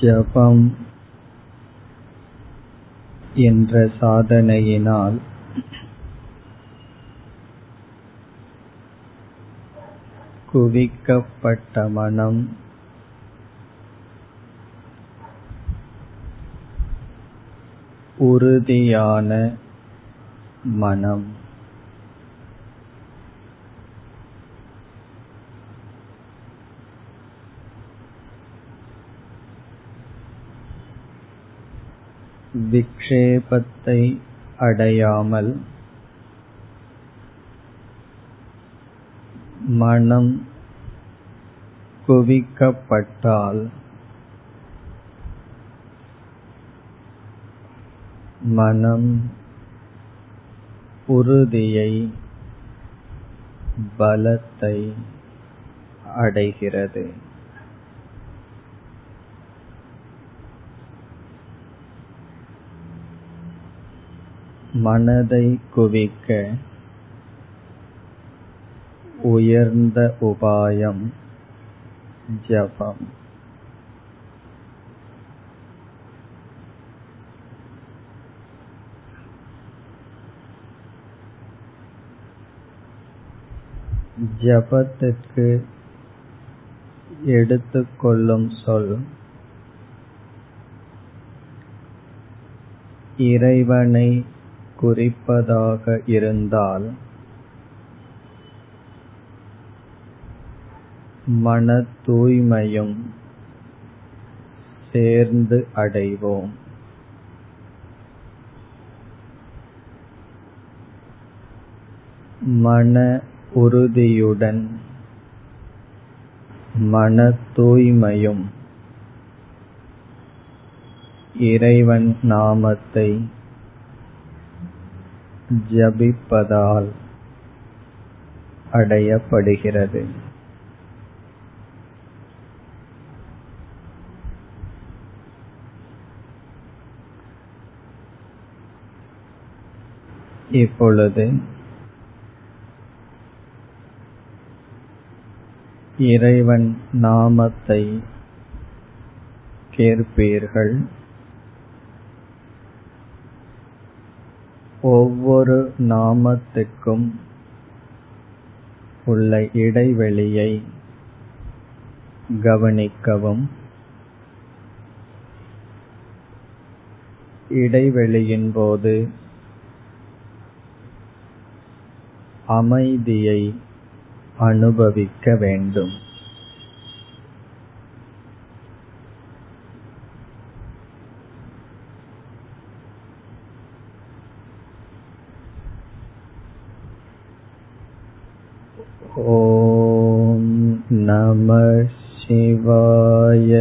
ஜபம் என்ற சாதனையினால் குவிக்கப்பட்ட மனம் உறுதியான மனம். விக்ஷேபத்தை அடையாமல் மனம் குவிக்கப்பட்டால் மனம் உறுதியை பலத்தை அடைகிறது. மனதை குவிக்க உயர்ந்த உபாயம் ஜபம். ஜபத்துக்கு எடுத்துக்கொள்ளும் சொல் இறைவனை குறிப்பதாக இருந்தால் மன தூய்மையும் சேர்ந்து அடைவோம். மன உறுதியுடன் மன தூய்மையும் இறைவன் நாமத்தை ஜபிப்பதால் அடையப்படுகிறது. இப்பொழுது இறைவன் நாமத்தை கேட்பீர்கள். ஒவ்வொரு நாமத்துக்கும் உள்ள இடைவெளியை கவனிக்கவும். இடைவெளியின் போது அமைதியை அனுபவிக்க வேண்டும். ॐ नमः शिवाय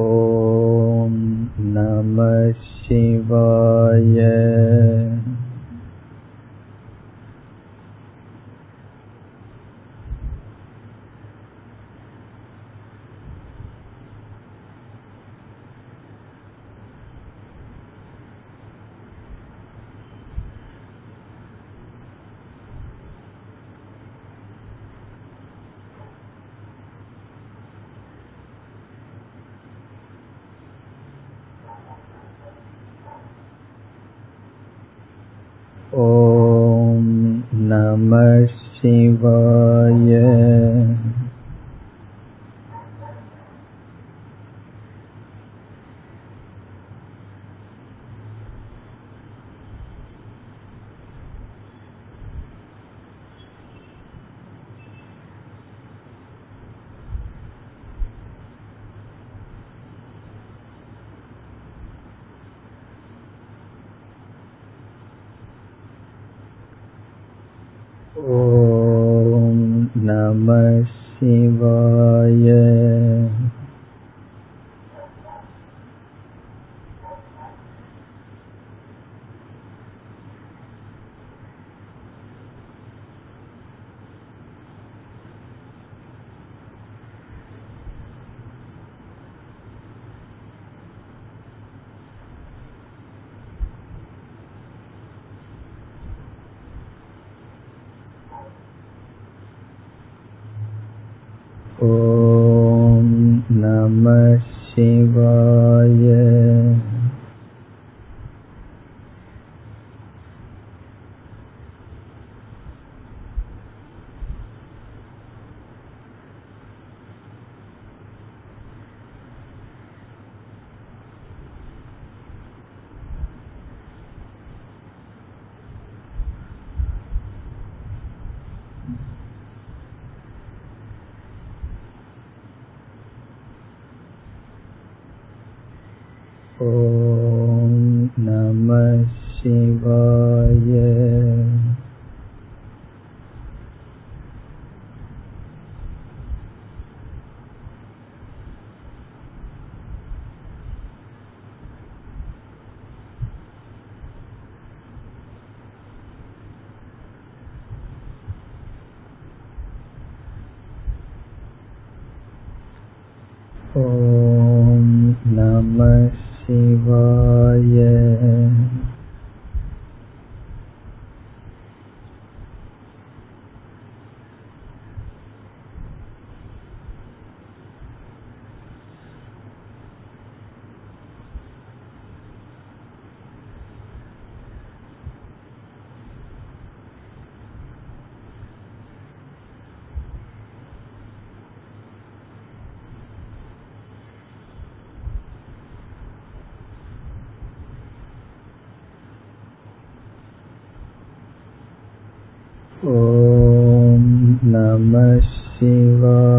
ॐ नमः शिवाय ॐ नमः शिवाय ॐ नमः शिवाय ॐ नमः शिवाय ॐ नमः शिवाय